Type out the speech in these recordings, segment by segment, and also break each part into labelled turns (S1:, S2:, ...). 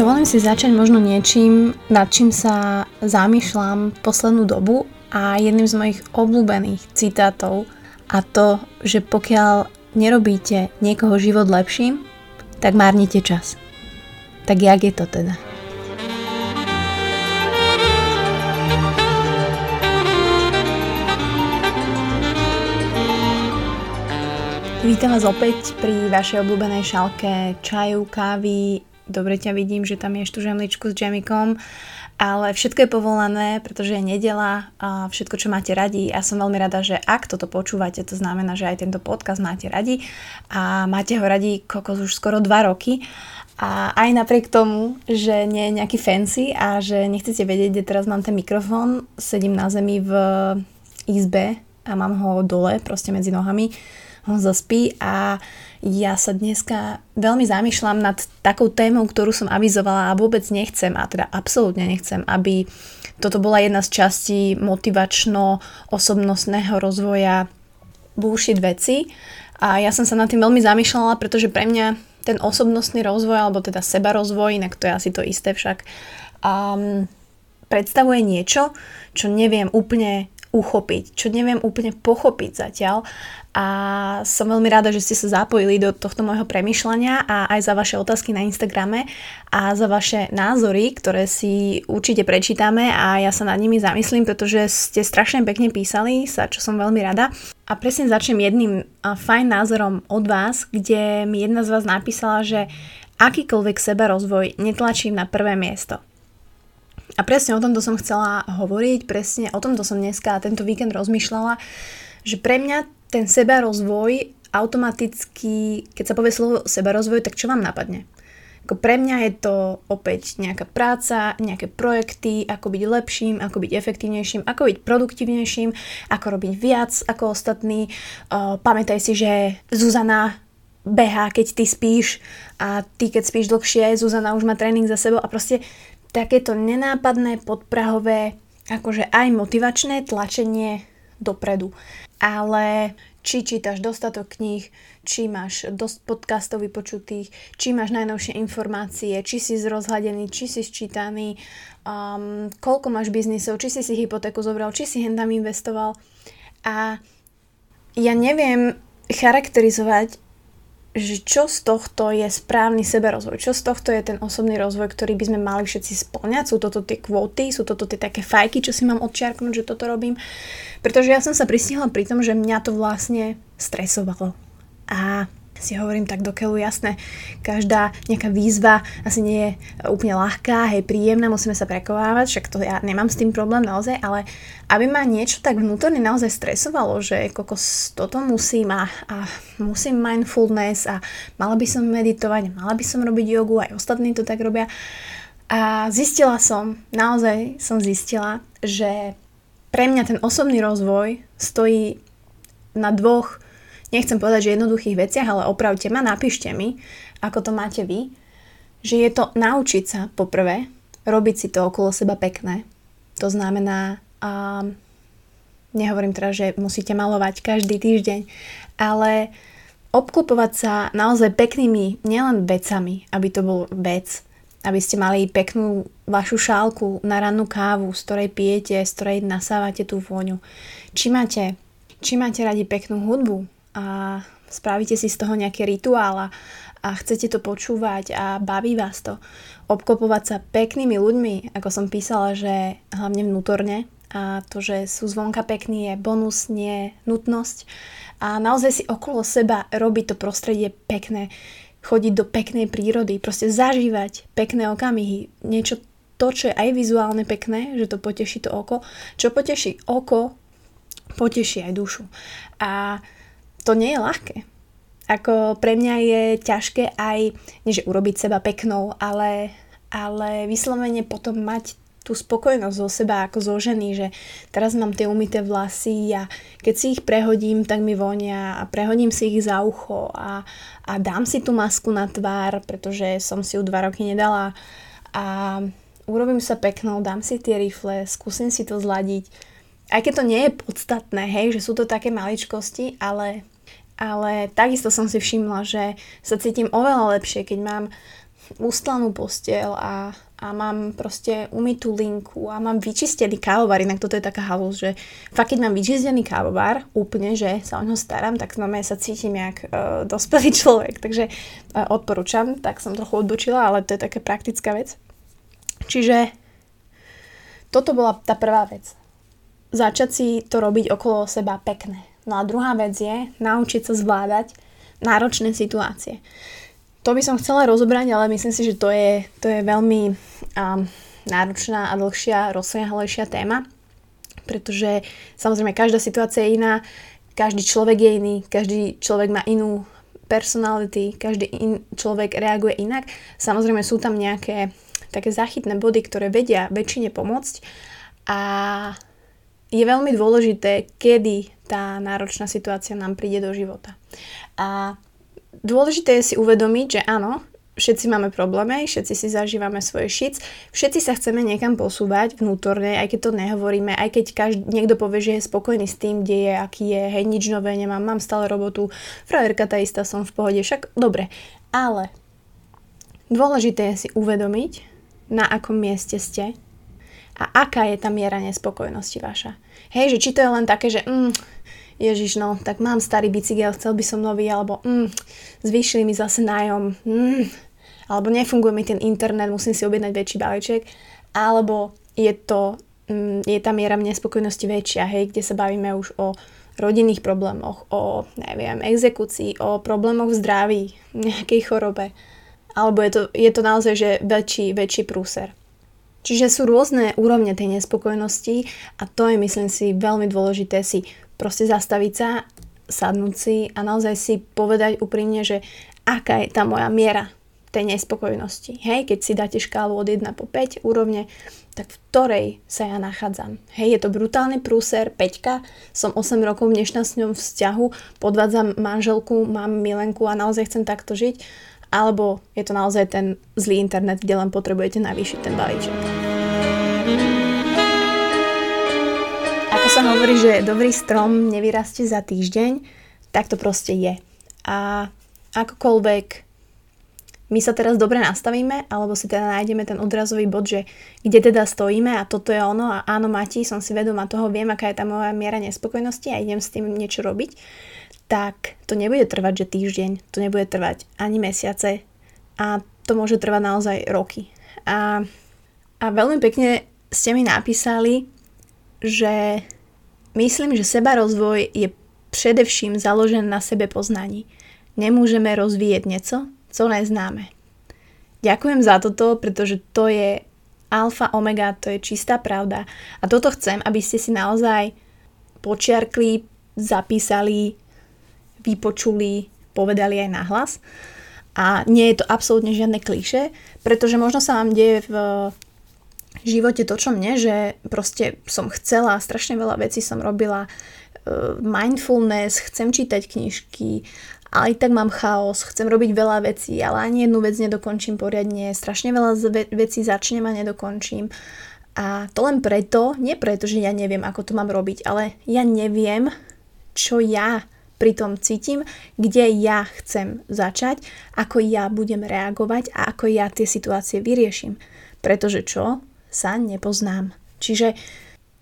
S1: Dovolím si začať možno niečím, nad čím sa zamýšľam poslednú dobu a jedným z mojich obľúbených citátov a to, že pokiaľ nerobíte niekoho život lepším, tak márnite čas. Tak jak je to teda? Vítam vás opäť pri vašej obľúbenej šalke čaju, kávy, dobre ťa vidím, že tam ješ tú žemličku s džemikom, ale všetko je povolané, pretože je nedela a všetko, čo máte radi. Ja som veľmi rada, že ak toto počúvate, to znamená, že aj tento podcast máte radi a máte ho radi kokos už skoro 2 roky. A aj napriek tomu, že nie je nejaký fancy a že nechcete vedieť, kde teraz mám ten mikrofón, sedím na zemi v izbe a mám ho dole, proste medzi nohami, on zaspí a ja sa dneska veľmi zamýšľam nad takou témou, ktorú som avizovala a vôbec nechcem, a teda absolútne nechcem, aby toto bola jedna z častí motivačno-osobnostného rozvoja bullshit veci. A ja som sa nad tým veľmi zamýšľala, pretože pre mňa ten osobnostný rozvoj, alebo teda seba rozvoj, inak to je asi to isté však, um, predstavuje niečo, čo neviem úplne uchopiť, čo neviem úplne pochopiť zatiaľ a som veľmi rada, že ste sa zapojili do tohto môjho premyšľania a aj za vaše otázky na Instagrame a za vaše názory, ktoré si určite prečítame a ja sa nad nimi zamyslím, pretože ste strašne pekne písali, sa čo som veľmi rada. A presne začnem jedným fajn názorom od vás, kde mi jedna z vás napísala, že akýkoľvek seba rozvoj netlačím na prvé miesto. A presne o tomto som chcela hovoriť, presne o tomto som dneska tento víkend rozmýšľala, že pre mňa ten seba rozvoj automaticky, keď sa povie slovo seba rozvoj, tak čo vám napadne? Ako pre mňa je to opäť nejaká práca, nejaké projekty, ako byť lepším, ako byť efektívnejším, ako byť produktívnejším, ako robiť viac ako ostatní. Uh, pamätaj si, že Zuzana behá, keď ty spíš a ty keď spíš dlhšie, Zuzana už má tréning za sebou a proste takéto nenápadné, podprahové, akože aj motivačné tlačenie dopredu. Ale či čítaš dostatok kníh, či máš dosť podcastov vypočutých, či máš najnovšie informácie, či si zrozhladený, či si sčítaný, um, koľko máš biznisov, či si si hypotéku zobral, či si hendam investoval. A ja neviem charakterizovať že čo z tohto je správny seberozvoj, čo z tohto je ten osobný rozvoj, ktorý by sme mali všetci splňať, sú toto tie kvóty, sú toto tie také fajky, čo si mám odčiarknúť, že toto robím, pretože ja som sa pristihla pri tom, že mňa to vlastne stresovalo. A si hovorím tak do keľu, jasné, každá nejaká výzva asi nie je úplne ľahká, hej, príjemná, musíme sa prekovávať, však to ja nemám s tým problém naozaj, ale aby ma niečo tak vnútorne naozaj stresovalo, že kokos toto musím a, a musím mindfulness a mala by som meditovať, mala by som robiť jogu, aj ostatní to tak robia. A zistila som, naozaj som zistila, že pre mňa ten osobný rozvoj stojí na dvoch nechcem povedať, že jednoduchých veciach, ale opravte ma, napíšte mi, ako to máte vy, že je to naučiť sa poprvé robiť si to okolo seba pekné. To znamená, um, nehovorím teraz, že musíte malovať každý týždeň, ale obklopovať sa naozaj peknými nielen vecami, aby to bol vec, aby ste mali peknú vašu šálku na rannú kávu, z ktorej pijete, z ktorej nasávate tú vôňu. Či máte, či máte radi peknú hudbu, a spravíte si z toho nejaký rituál a, chcete to počúvať a baví vás to. Obklopovať sa peknými ľuďmi, ako som písala, že hlavne vnútorne a to, že sú zvonka pekní je bonus, nie nutnosť a naozaj si okolo seba robiť to prostredie pekné, chodiť do peknej prírody, proste zažívať pekné okamihy, niečo to, čo je aj vizuálne pekné, že to poteší to oko, čo poteší oko, poteší aj dušu. A to nie je ľahké. Ako pre mňa je ťažké aj, nie že urobiť seba peknou, ale, ale vyslovene potom mať tú spokojnosť zo seba ako zo ženy, že teraz mám tie umité vlasy a keď si ich prehodím, tak mi vonia a prehodím si ich za ucho a, a dám si tú masku na tvár, pretože som si ju dva roky nedala a urobím sa peknou, dám si tie rifle, skúsim si to zladiť. Aj keď to nie je podstatné, hej, že sú to také maličkosti, ale ale takisto som si všimla, že sa cítim oveľa lepšie, keď mám ustlanú postiel a, a mám proste umytú linku a mám vyčistený kávovar, inak toto je taká halus, že fakt keď mám vyčistený kávovar úplne, že sa o ňo starám, tak znamená sa cítim jak uh, dospelý človek, takže uh, odporúčam, tak som trochu odbočila, ale to je taká praktická vec. Čiže toto bola tá prvá vec. Začať si to robiť okolo seba pekné. No a druhá vec je naučiť sa zvládať náročné situácie. To by som chcela rozobrať, ale myslím si, že to je, to je veľmi um, náročná a dlhšia, rozsiahlejšia téma, pretože samozrejme každá situácia je iná, každý človek je iný, každý človek má inú personality, každý in, človek reaguje inak. Samozrejme sú tam nejaké také zachytné body, ktoré vedia väčšine pomôcť a je veľmi dôležité, kedy tá náročná situácia nám príde do života. A dôležité je si uvedomiť, že áno, všetci máme problémy, všetci si zažívame svoje šic, všetci sa chceme niekam posúvať vnútorne, aj keď to nehovoríme, aj keď každý, niekto povie, že je spokojný s tým, kde je, aký je, hej, nič nové nemám, mám stále robotu, frajerka tá istá, som v pohode, však dobre. Ale dôležité je si uvedomiť, na akom mieste ste a aká je tá miera nespokojnosti vaša. Hej, že či to je len také, že mm, Ježiš, no, tak mám starý bicykel, chcel by som nový, alebo mm, zvýšili mi zase nájom, mm, alebo nefunguje mi ten internet, musím si objednať väčší balíček, alebo je to, mm, je tá miera nespokojnosti väčšia, hej, kde sa bavíme už o rodinných problémoch, o, neviem, exekúcii, o problémoch v zdraví, nejakej chorobe, alebo je to, je to naozaj, že väčší, väčší prúser. Čiže sú rôzne úrovne tej nespokojnosti a to je, myslím si, veľmi dôležité si proste zastaviť sa, sadnúť si a naozaj si povedať úprimne, že aká je tá moja miera tej nespokojnosti. Hej, keď si dáte škálu od 1 po 5 úrovne, tak v ktorej sa ja nachádzam. Hej, je to brutálny prúser, 5, som 8 rokov v nešťastnom vzťahu, podvádzam manželku, mám milenku a naozaj chcem takto žiť, alebo je to naozaj ten zlý internet, kde len potrebujete navýšiť ten balíček. sa hovorí, že dobrý strom nevyrastie za týždeň, tak to proste je. A akokoľvek my sa teraz dobre nastavíme, alebo si teda nájdeme ten odrazový bod, že kde teda stojíme a toto je ono a áno Mati, som si vedomá toho, viem, aká je tá moja miera nespokojnosti a idem s tým niečo robiť, tak to nebude trvať, že týždeň, to nebude trvať ani mesiace a to môže trvať naozaj roky. A, a veľmi pekne ste mi napísali, že Myslím, že seba rozvoj je především založen na sebe poznaní. Nemôžeme rozvíjať niečo, co neznáme. Ďakujem za toto, pretože to je alfa, omega, to je čistá pravda. A toto chcem, aby ste si naozaj počiarkli, zapísali, vypočuli, povedali aj nahlas. A nie je to absolútne žiadne kliše, pretože možno sa vám deje v živote to, čo mne, že proste som chcela, strašne veľa vecí som robila, uh, mindfulness, chcem čítať knižky, ale aj tak mám chaos, chcem robiť veľa vecí, ale ani jednu vec nedokončím poriadne, strašne veľa vecí začnem a nedokončím. A to len preto, nie preto, že ja neviem, ako to mám robiť, ale ja neviem, čo ja pri tom cítim, kde ja chcem začať, ako ja budem reagovať a ako ja tie situácie vyrieším. Pretože čo? sa nepoznám. Čiže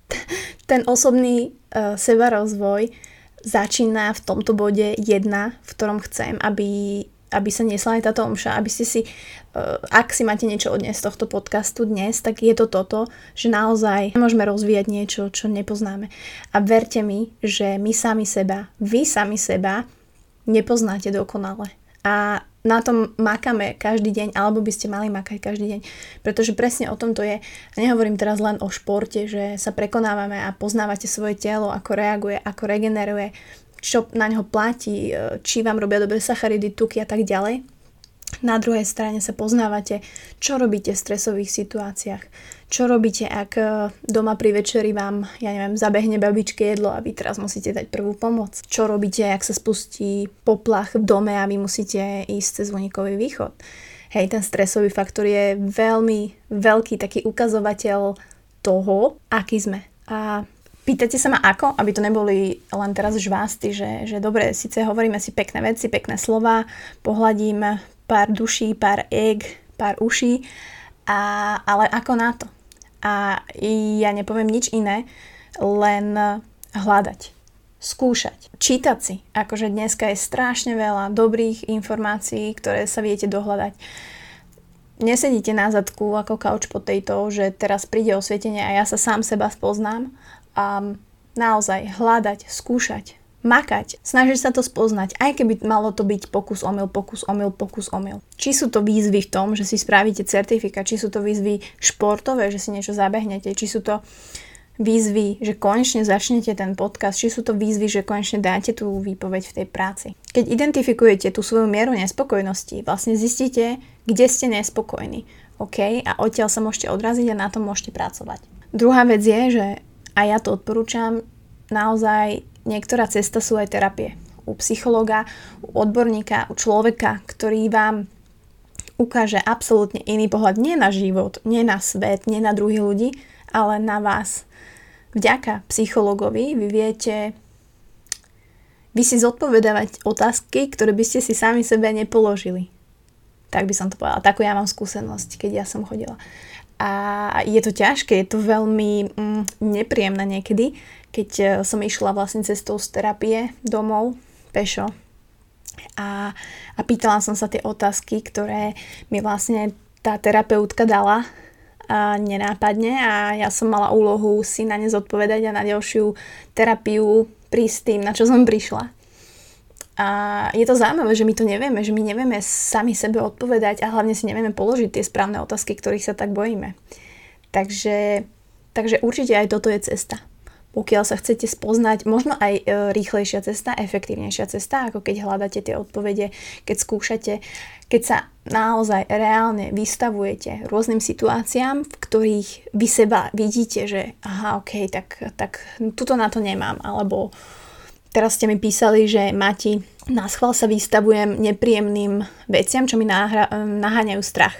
S1: t- ten osobný uh, sebarozvoj začína v tomto bode jedna, v ktorom chcem, aby, aby sa nesla aj táto omša, aby ste si, uh, ak si máte niečo odniesť z tohto podcastu dnes, tak je to toto, že naozaj môžeme rozvíjať niečo, čo nepoznáme. A verte mi, že my sami seba, vy sami seba nepoznáte dokonale. A na tom makáme každý deň, alebo by ste mali makať každý deň. Pretože presne o tom to je. A nehovorím teraz len o športe, že sa prekonávame a poznávate svoje telo, ako reaguje, ako regeneruje, čo na neho platí, e, či vám robia dobre sacharidy, tuky a tak ďalej. Na druhej strane sa poznávate, čo robíte v stresových situáciách čo robíte, ak e, doma pri večeri vám, ja neviem, zabehne babičke jedlo a vy teraz musíte dať prvú pomoc? Čo robíte, ak sa spustí poplach v dome a vy musíte ísť cez voníkový východ? Hej, ten stresový faktor je veľmi veľký taký ukazovateľ toho, aký sme. A pýtate sa ma ako, aby to neboli len teraz žvásty, že, že dobre, síce hovoríme si pekné veci, pekné slova, pohľadím pár duší, pár egg, pár uší, a, ale ako na to? A ja nepoviem nič iné, len hľadať, skúšať, čítať si. Akože dneska je strašne veľa dobrých informácií, ktoré sa viete dohľadať. Nesedíte na zadku ako couch potato, že teraz príde osvietenie a ja sa sám seba spoznám. A naozaj hľadať, skúšať, makať, snažiť sa to spoznať, aj keby malo to byť pokus omyl, pokus omyl, pokus omyl. Či sú to výzvy v tom, že si spravíte certifikát, či sú to výzvy športové, že si niečo zabehnete, či sú to výzvy, že konečne začnete ten podcast, či sú to výzvy, že konečne dáte tú výpoveď v tej práci. Keď identifikujete tú svoju mieru nespokojnosti, vlastne zistíte, kde ste nespokojní. OK? A odtiaľ sa môžete odraziť a na tom môžete pracovať. Druhá vec je, že a ja to odporúčam, naozaj niektorá cesta sú aj terapie. U psychologa, u odborníka, u človeka, ktorý vám ukáže absolútne iný pohľad nie na život, nie na svet, nie na druhých ľudí, ale na vás. Vďaka psychologovi vy viete vy si zodpovedávať otázky, ktoré by ste si sami sebe nepoložili. Tak by som to povedala. Takú ja mám skúsenosť, keď ja som chodila. A je to ťažké, je to veľmi mm, nepríjemné niekedy, keď e, som išla vlastne cestou z terapie domov, pešo. A, a pýtala som sa tie otázky, ktoré mi vlastne tá terapeutka dala a nenápadne a ja som mala úlohu si na ne zodpovedať a na ďalšiu terapiu prísť tým, na čo som prišla. A je to zaujímavé, že my to nevieme, že my nevieme sami sebe odpovedať a hlavne si nevieme položiť tie správne otázky, ktorých sa tak bojíme. Takže, takže určite aj toto je cesta pokiaľ sa chcete spoznať, možno aj e, rýchlejšia cesta, efektívnejšia cesta, ako keď hľadáte tie odpovede, keď skúšate, keď sa naozaj reálne vystavujete rôznym situáciám, v ktorých vy seba vidíte, že aha, ok, tak, tak tuto na to nemám, alebo teraz ste mi písali, že Mati, na schvál sa vystavujem nepríjemným veciam, čo mi nahra, naháňajú strach.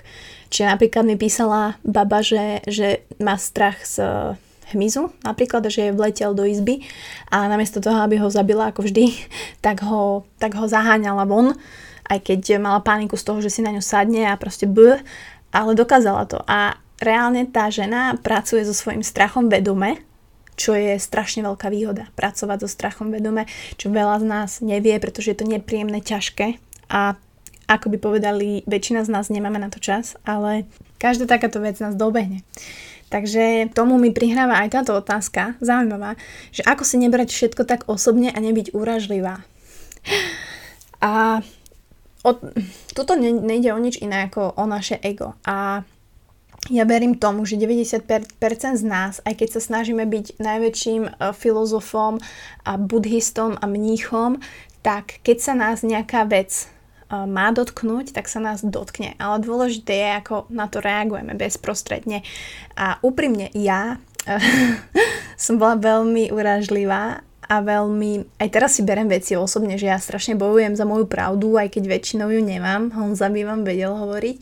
S1: Čiže napríklad mi písala baba, že, že má strach z hmyzu, napríklad, že je vletel do izby a namiesto toho, aby ho zabila ako vždy, tak ho, tak ho zaháňala von, aj keď mala paniku z toho, že si na ňu sadne a proste b, ale dokázala to. A reálne tá žena pracuje so svojím strachom vedome, čo je strašne veľká výhoda. Pracovať so strachom vedome, čo veľa z nás nevie, pretože je to nepríjemné, ťažké a ako by povedali, väčšina z nás nemáme na to čas, ale každá takáto vec nás dobehne. Takže tomu mi prihráva aj táto otázka, zaujímavá, že ako si nebrať všetko tak osobne a nebyť úražlivá. A o, tuto nejde o nič iné ako o naše ego. A ja verím tomu, že 90% z nás, aj keď sa snažíme byť najväčším e, filozofom a buddhistom a mníchom, tak keď sa nás nejaká vec má dotknúť, tak sa nás dotkne. Ale dôležité je, ako na to reagujeme bezprostredne. A úprimne ja som bola veľmi urážlivá a veľmi, aj teraz si berem veci osobne, že ja strašne bojujem za moju pravdu, aj keď väčšinou ju nemám, Honza by vám vedel hovoriť,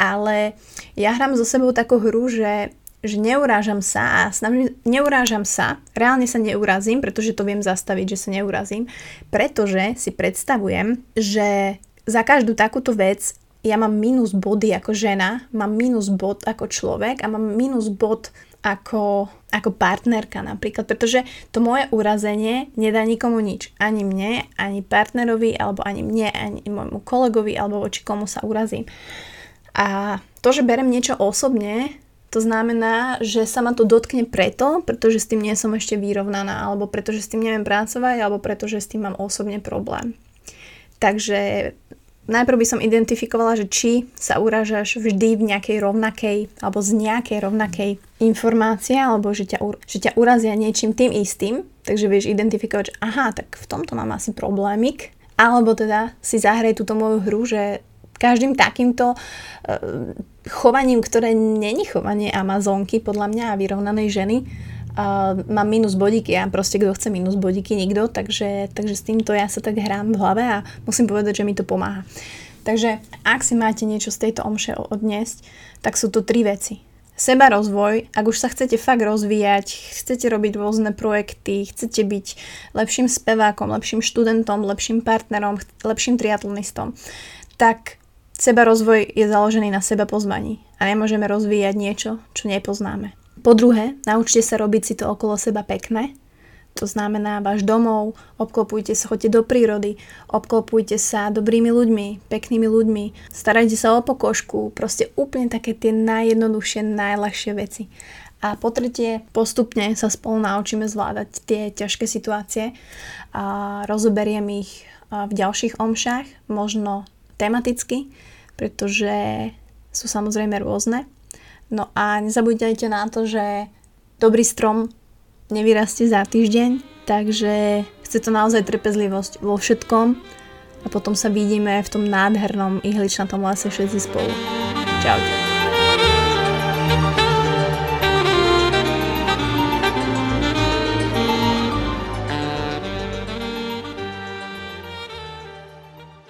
S1: ale ja hrám so sebou takú hru, že že neurážam sa a snažím, neurážam sa, reálne sa neurazím, pretože to viem zastaviť, že sa neurazím, pretože si predstavujem, že za každú takúto vec ja mám minus body ako žena, mám minus bod ako človek a mám minus bod ako, ako partnerka napríklad, pretože to moje urazenie nedá nikomu nič. Ani mne, ani partnerovi, alebo ani mne, ani môjmu kolegovi, alebo voči komu sa urazím. A to, že berem niečo osobne, to znamená, že sa ma to dotkne preto, pretože s tým nie som ešte vyrovnaná, alebo pretože s tým neviem pracovať, alebo pretože s tým mám osobne problém. Takže najprv by som identifikovala, že či sa urážaš vždy v nejakej rovnakej alebo z nejakej rovnakej informácie, alebo že ťa, že ťa urazia niečím tým istým, takže vieš identifikovať, že aha, tak v tomto mám asi problémik, alebo teda si zahraj túto moju hru, že každým takýmto uh, chovaním, ktoré není chovanie Amazonky, podľa mňa a vyrovnanej ženy, uh, mám minus bodíky a proste kto chce minus bodíky, nikto, takže, takže s týmto ja sa tak hrám v hlave a musím povedať, že mi to pomáha. Takže ak si máte niečo z tejto omše odniesť, tak sú to tri veci. Seba rozvoj, ak už sa chcete fakt rozvíjať, chcete robiť rôzne projekty, chcete byť lepším spevákom, lepším študentom, lepším partnerom, lepším triatlonistom, tak Seba rozvoj je založený na seba poznaní a nemôžeme rozvíjať niečo, čo nepoznáme. Po druhé, naučte sa robiť si to okolo seba pekné. To znamená váš domov, obklopujte sa, choďte do prírody, obklopujte sa dobrými ľuďmi, peknými ľuďmi, starajte sa o pokožku, proste úplne také tie najjednoduchšie, najľahšie veci. A po tretie, postupne sa spolu naučíme zvládať tie ťažké situácie a rozoberiem ich v ďalších omšách, možno tematicky, pretože sú samozrejme rôzne. No a nezabudajte na to, že dobrý strom nevyrastie za týždeň, takže chce to naozaj trpezlivosť vo všetkom a potom sa vidíme v tom nádhernom ihličnatom lese všetci spolu. Čaute.